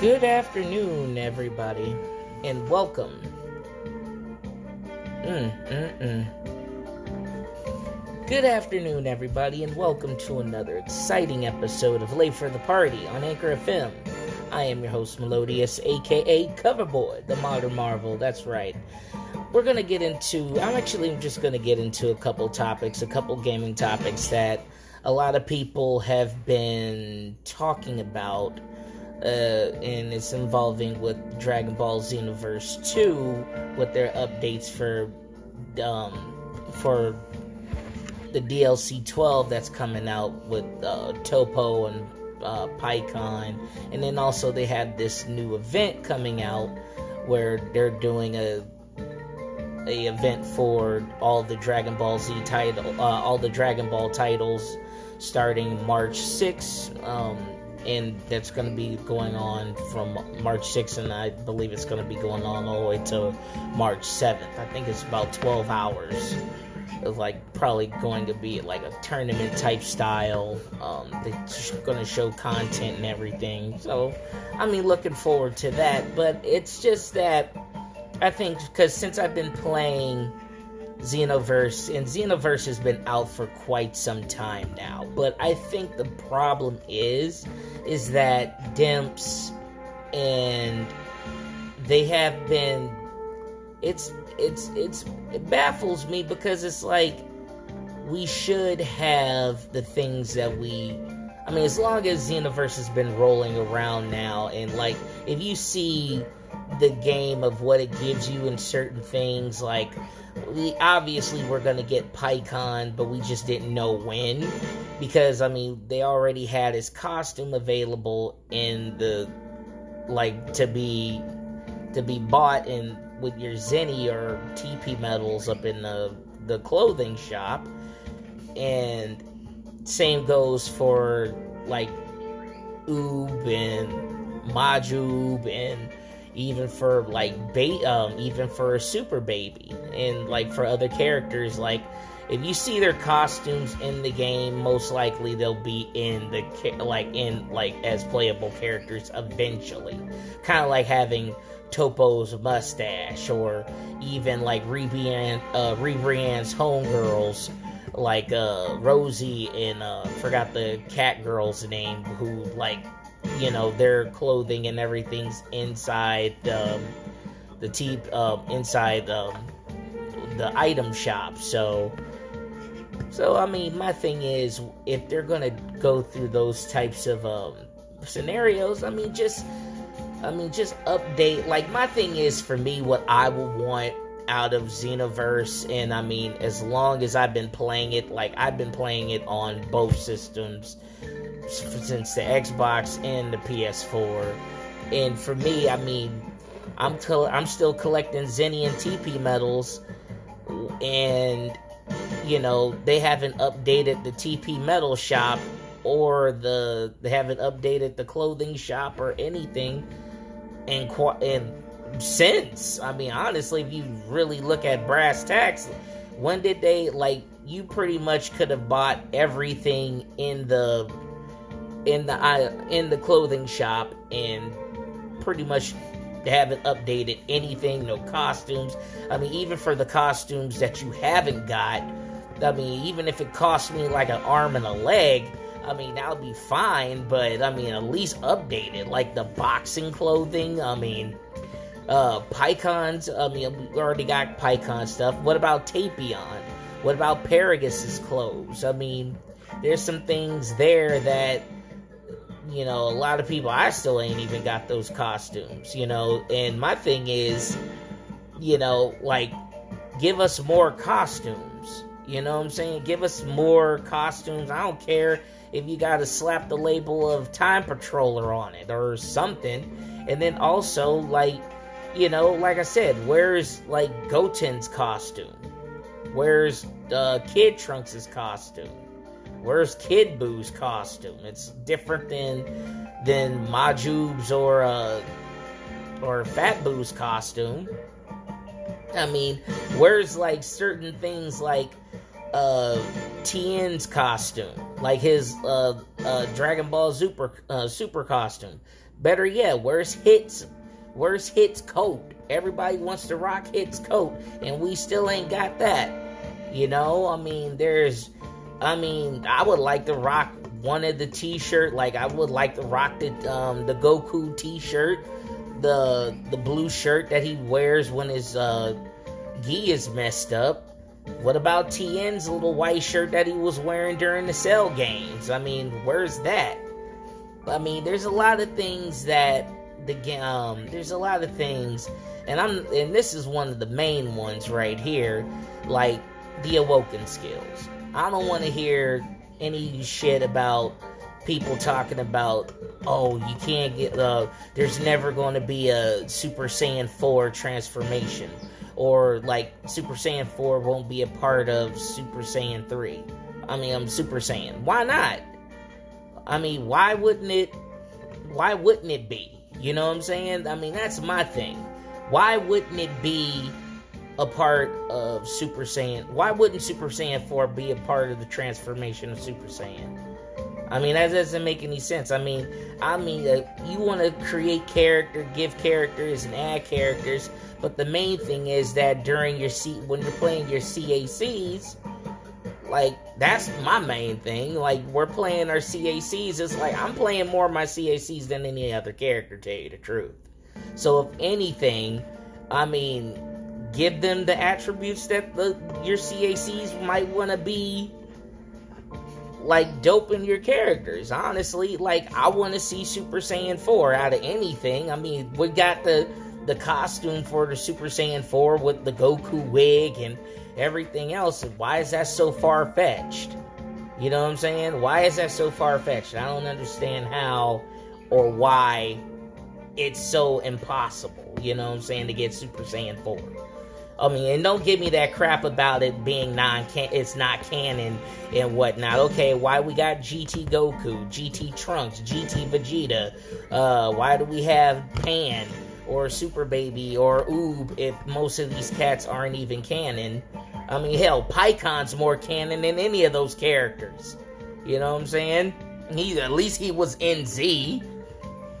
Good afternoon, everybody, and welcome. Mm, mm, mm. Good afternoon, everybody, and welcome to another exciting episode of Late for the Party on Anchor FM. I am your host, Melodious, aka Coverboy, the Modern Marvel. That's right. We're gonna get into. I'm actually just gonna get into a couple topics, a couple gaming topics that a lot of people have been talking about uh, and it's involving with Dragon Ball Xenoverse 2 with their updates for um, for the DLC 12 that's coming out with uh, Toppo and uh, Pikkon, and then also they have this new event coming out where they're doing a a event for all the Dragon Ball Z title, uh, all the Dragon Ball titles, starting March 6th. Um, and that's going to be going on from March 6th, and I believe it's going to be going on all the way to March 7th. I think it's about 12 hours. It's like probably going to be like a tournament type style. Um, they're going to show content and everything. So, I mean, looking forward to that. But it's just that I think because since I've been playing Xenoverse, and Xenoverse has been out for quite some time now. But I think the problem is, is that Dimps and they have been. It's it's it's it baffles me because it's like we should have the things that we. I mean, as long as Xenoverse has been rolling around now, and like if you see the game of what it gives you in certain things, like we obviously we're gonna get Pikkon, but we just didn't know when because I mean they already had his costume available in the like to be to be bought in with your Zeni or TP medals up in the the clothing shop, and same goes for like Oob and Majuub and even for like bait um even for a super baby and like for other characters like if you see their costumes in the game most likely they'll be in the like in like as playable characters eventually. Kind of like having Toppo's mustache or even like Ribrianne uh Ribrianne's homegirls like uh Rosie and uh forgot the cat girl's name who like you know their clothing and everything's inside um, the t um, inside um, the item shop. So, so I mean, my thing is, if they're gonna go through those types of um, scenarios, I mean, just I mean, just update. Like my thing is for me, what I would want out of Xenoverse, and I mean, as long as I've been playing it, like I've been playing it on both systems since the Xbox and the PS4. And for me, I mean, I'm I'm still collecting Zeni and TP medals, and you know they haven't updated the TP medal shop or the they haven't updated the clothing shop or anything, and qu- and since I mean honestly, if you really look at brass tacks, when did they like? You pretty much could have bought everything in the in the in the clothing shop and pretty much haven't updated anything, no costumes. I mean, even for the costumes that you haven't got, I mean, even if it costs me like an arm and a leg, I mean, that'll be fine, but I mean, at least update it. Like the boxing clothing, I mean, uh, Pikkons, I mean, we already got Pikkon stuff. What about Tapion? What about Paragus's clothes? I mean, there's some things there that you know, a lot of people, I still ain't even got those costumes, you know, and my thing is, you know, like, give us more costumes, you know what I'm saying? Give us more costumes. I don't care if you gotta slap the label of Time Patroller on it or something. And then also, like, you know, like I said, where's, like, Goten's costume? Where's uh, Kid Trunks' costume? Where's Kid Boo's costume? It's different than than Majuub's or uh, or Fat Boo's costume. I mean, where's like certain things like uh, Tien's costume, like his uh, uh, Dragon Ball Super uh, Super costume. Better yet, where's Hit's where's Hit's coat? Everybody wants to rock Hit's coat, and we still ain't got that. You know, I mean, there's, I mean, I would like to rock one of the T-shirt. Like I would like to rock the um, the Goku T-shirt, the the blue shirt that he wears when his uh, gi is messed up. What about Tien's little white shirt that he was wearing during the Cell games? I mean, where's that? I mean, there's a lot of things that the um, there's a lot of things, and I'm and this is one of the main ones right here, like the awoken skills. I don't want to hear any shit about people talking about oh you can't get uh there's never going to be a super saiyan 4 transformation. Or like super saiyan 4 won't be a part of super saiyan 3 i mean i'm super saiyan. Why not? I mean why wouldn't it why wouldn't it be? You know what i'm saying? I mean that's my thing. Why wouldn't it be a part of Super Saiyan. Why wouldn't Super Saiyan 4 be a part of the transformation of Super Saiyan? I mean, that doesn't make any sense. I mean, I mean, uh, you want to create character, give characters, and add characters, but the main thing is that during your C, when you're playing your CACs, like that's my main thing. Like we're playing our CACs, it's like I'm playing more of my CACs than any other character. To tell you the truth, so if anything, I mean, give them the attributes that the, your CACs might want to be like doping your characters. Honestly, like I want to see Super Saiyan 4 out of anything. I mean, we got the the costume for the Super Saiyan 4 with the Goku wig and everything else. Why is that so far fetched? You know what I'm saying? Why is that so far fetched? I don't understand how or why it's so impossible, you know what I'm saying, to get Super Saiyan 4. I mean, and don't give me that crap about it being non it's not canon and whatnot. Okay, why we got GT Goku, GT Trunks, GT Vegeta? Uh, why do we have Pan or Super Baby or Oob if most of these cats aren't even canon? I mean, hell, Pikkon's more canon than any of those characters. You know what I'm saying? He at least he was in Z.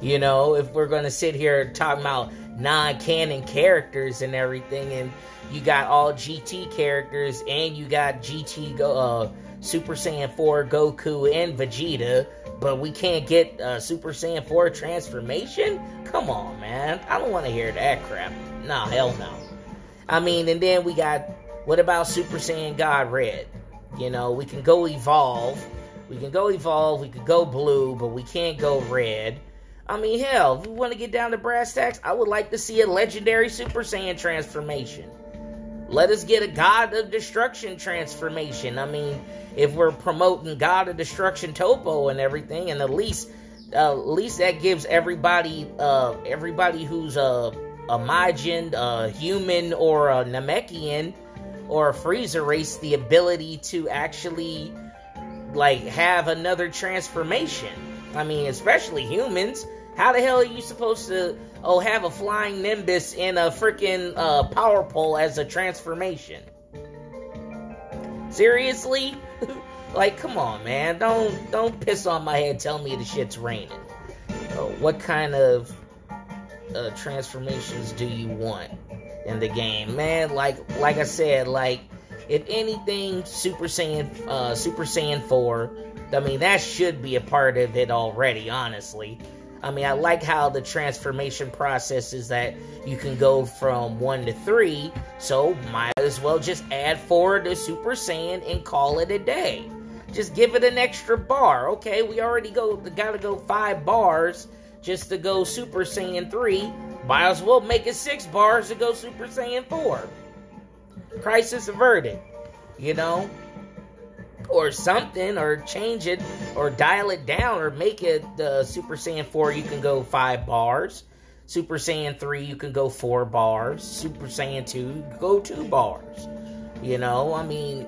You know, if we're gonna sit here talking about non-canon characters and everything, and you got all GT characters, and you got GT uh, Super Saiyan 4 Goku and Vegeta, but we can't get uh, Super Saiyan 4 transformation? Come on, man. I don't want to hear that crap. Nah, hell no. I mean, and then we got what about Super Saiyan God Red? You know, we can go evolve. We can go evolve. We could go blue, but we can't go red. I mean, hell, if we want to get down to brass tacks, I would like to see a legendary Super Saiyan transformation. Let us get a God of Destruction transformation. I mean, if we're promoting God of Destruction Toppo and everything, and at least, uh, at least that gives everybody, uh, everybody who's a, a Majin, a human, or a Namekian, or a Frieza race, the ability to actually, like, have another transformation. I mean, especially humans. How the hell are you supposed to oh have a flying nimbus in a freaking uh, power pole as a transformation? Seriously? like, come on, man! Don't don't piss on my head. Tell me the shit's raining. Uh, what kind of uh, transformations do you want in the game, man? Like like I said, like if anything, Super Saiyan uh, Super Saiyan four. I mean, that should be a part of it already, honestly. I mean, I like how the transformation process is that you can go from one to three, so might as well just add four to Super Saiyan and call it a day. Just give it an extra bar. Okay, we already go gotta go five bars just to go Super Saiyan 3. Might as well make it six bars to go Super Saiyan 4. Crisis averted. You know? Or something, or change it, or dial it down, or make it the Super Saiyan 4, you can go five bars. Super Saiyan 3, you can go four bars. Super Saiyan 2, go two bars. You know, I mean,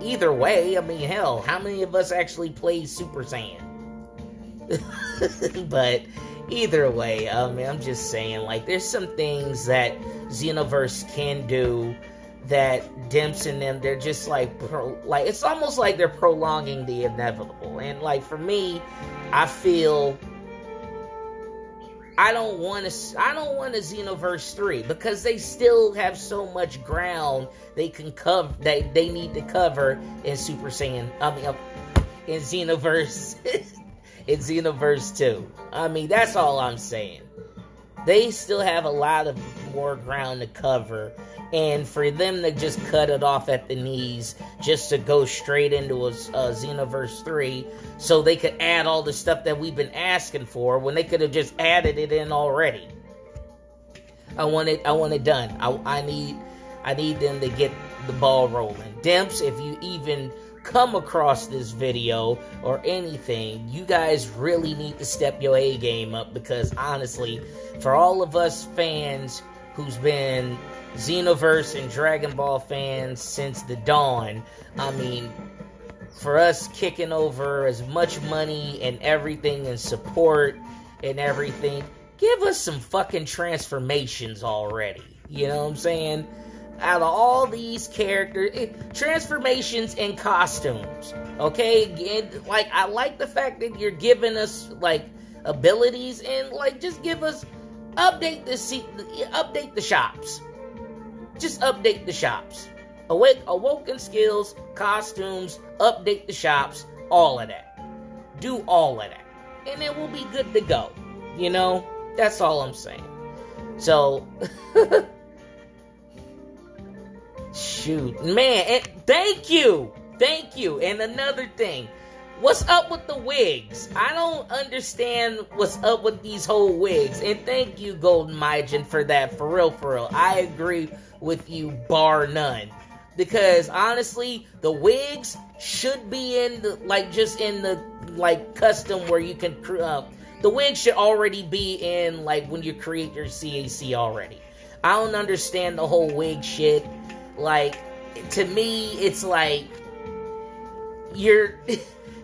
either way, I mean, hell, how many of us actually play Super Saiyan? but either way, I mean, I'm just saying, like, there's some things that Xenoverse can do that Dimps and them they're just like pro, like it's almost like they're prolonging the inevitable. And like for me, I feel I don't want to. I don't want a Xenoverse three because they still have so much ground they can cover. They they need to cover in Super Saiyan. I mean, uh, in Xenoverse, in Xenoverse two. I mean, that's all I'm saying. They still have a lot of more ground to cover, and for them to just cut it off at the knees just to go straight into a, a Xenoverse 3 so they could add all the stuff that we've been asking for when they could have just added it in already. I want it I want it done. I, I need I need them to get the ball rolling. Dimps, if you even come across this video or anything, you guys really need to step your A game up because honestly, for all of us fans who's been Xenoverse and Dragon Ball fans since the dawn. I mean, for us kicking over as much money and everything and support and everything, give us some fucking transformations already. You know what I'm saying? Out of all these characters, it, eh, transformations and costumes. Okay, and, like I like the fact that you're giving us like abilities and like just give us update the seat, update the shops just update the shops. Awake, awoken skills, costumes, update the shops, all of that. Do all of that. And it will be good to go. You know? That's all I'm saying. So, shoot. Man, and thank you. Thank you. And another thing. What's up with the wigs? I don't understand what's up with these whole wigs. And thank you, Golden Majin, for that. For real, for real. I agree with you, bar none. Because honestly, the wigs should be in the like just in the like custom where you can uh, the wig should already be in like when you create your CAC already. I don't understand the whole wig shit. Like to me, it's like you're.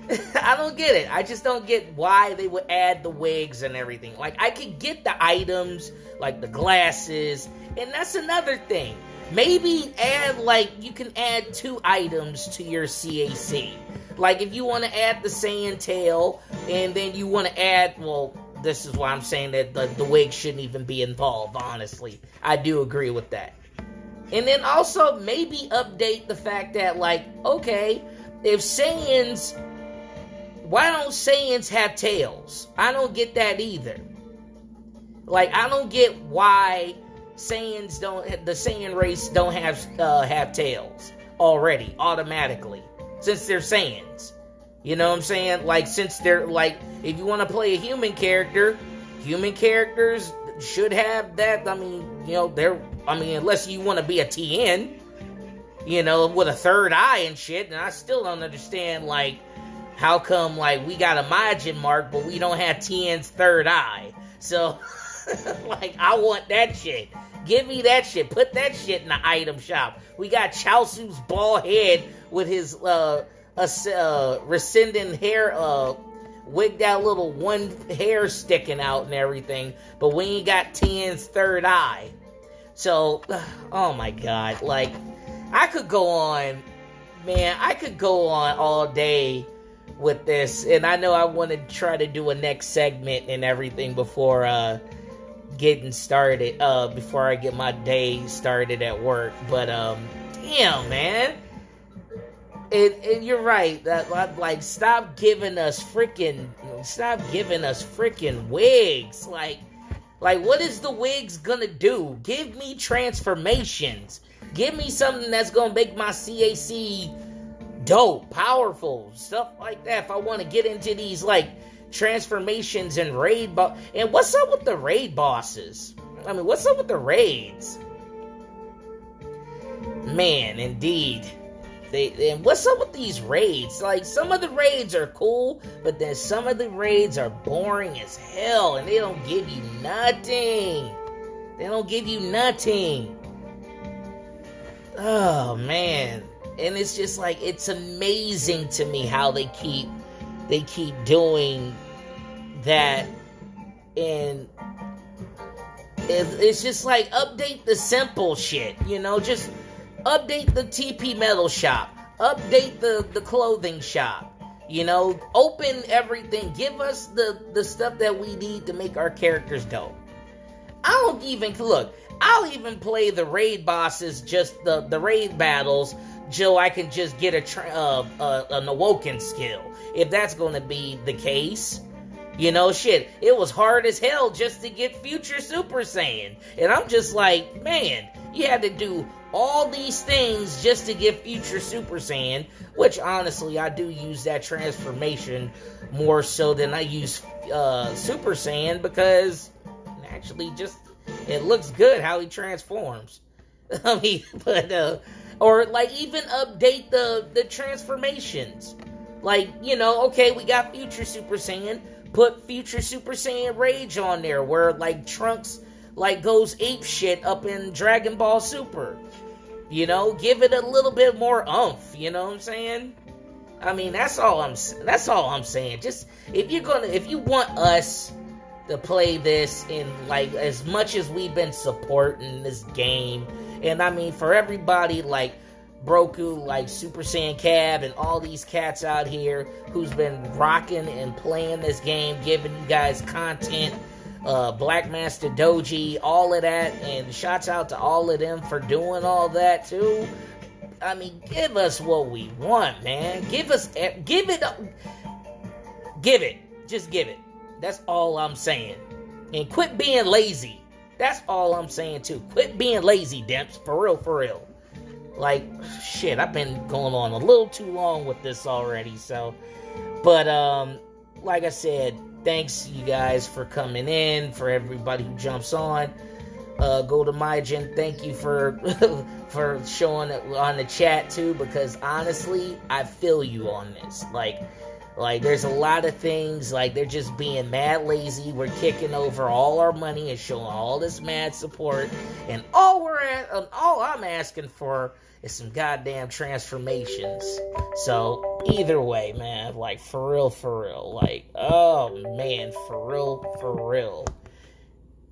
I don't get it. I just don't get why they would add the wigs and everything. Like I could get the items, like the glasses and that's another thing. Maybe add like you can add two items to your CAC. Like if you want to add the Saiyan tail, and then you want to add well, this is why I'm saying that the, the wig shouldn't even be involved. Honestly, I do agree with that. And then also maybe update the fact that like okay, if Saiyans, why don't Saiyans have tails? I don't get that either. Like I don't get why Saiyans don't the Saiyan race don't have uh, have tails already automatically since they're Saiyans. You know what I'm saying? Like since they're like if you want to play a human character, human characters should have that. I mean, you know, they're I mean, unless you want to be a Tien, you know, with a third eye and shit, and I still don't understand like how come like we got a Majin mark but we don't have Tien's third eye. So like I want that shit. Give me that shit. Put that shit in the item shop. We got Chiaotzu's bald head with his uh, uh rescinding hair uh wigged out little one hair sticking out and everything, but we ain't got Tien's third eye. So, oh my god, like I could go on, man, I could go on all day with this, and I know I want to try to do a next segment and everything before uh getting started uh before I get my day started at work. But um damn man. And, and you're right. That like stop giving us freaking stop giving us freaking wigs. Like like what is the wigs gonna do? Give me transformations. Give me something that's gonna make my CAC dope, powerful, stuff like that. If I want to get into these like transformations and raid boss. And what's up with the raid bosses? I mean, what's up with the raids? Man, indeed. They, and what's up with these raids? Like some of the raids are cool, but then some of the raids are boring as hell, and they don't give you nothing. They don't give you nothing. Oh man, and it's just like it's amazing to me how they keep they keep doing that and it's just like update the simple shit you know just update the TP Medal shop, update the the clothing shop. You know, open everything. Give us the the stuff that we need to make our characters dope. I don't even look. I'll even play the raid bosses, just the the raid battles, Joe. I can just get a tra- uh, uh, an awoken skill if that's going to be the case. You know, shit, it was hard as hell just to get Future Super Saiyan. And I'm just like, man, you had to do all these things just to get Future Super Saiyan, which honestly, I do use that transformation more so than I use uh, Super Saiyan because actually just it looks good how he transforms. I mean, but, uh, or like even update the, the transformations. Like, you know, okay, we got Future Super Saiyan put Future Super Saiyan Rage on there, where like Trunks like goes ape shit up in Dragon Ball Super. You know, give it a little bit more umph. You know what I'm saying? I mean, that's all I'm. That's all I'm saying. Just if you're gonna, if you want us to play this in like as much as we've been supporting this game, and I mean for everybody like Broku, like Super Saiyan Cab, and all these cats out here who's been rocking and playing this game, giving you guys content. Uh, Black Master Doji, all of that, and shouts out to all of them for doing all that too. I mean, give us what we want, man. Give us, give it, give it, just give it. That's all I'm saying. And quit being lazy. That's all I'm saying too. Quit being lazy, Dimps. For real, for real. Like, shit, I've been going on a little too long with this already, so. But, um, like I said, thanks you guys for coming in, for everybody who jumps on. Uh, Golden Majin. Thank you for for showing it on the chat too, because honestly, I feel you on this. Like, like there's a lot of things like they're just being mad lazy. We're kicking over all our money and showing all this mad support, and all we're at, all I'm asking for is some goddamn transformations. So either way, man, like for real, for real, like oh man, for real, for real.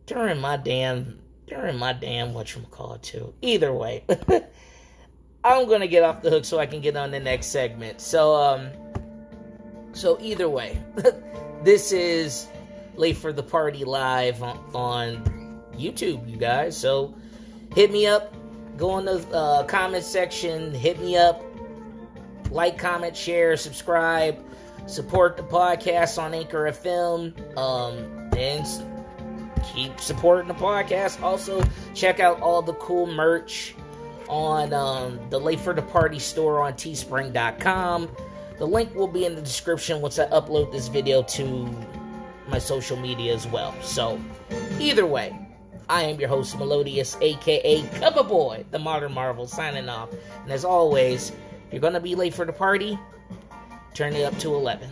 During my damn, during my damn what you call it too. Either way, I'm gonna get off the hook so I can get on the next segment. So um, so either way, this is late for the party live on, YouTube, you guys. So hit me up go in the uh, comment section, hit me up, like, comment, share, subscribe, support the podcast on Anchor FM, um, and keep supporting the podcast. Also, check out all the cool merch on um, the Late for the Party store on teespring.com. The link will be in the description once I upload this video to my social media as well. So, either way, I am your host, Melodious, aka Coverboy, the Modern Marvel, signing off. And as always, if you're gonna be late for the party, turn it up to 11.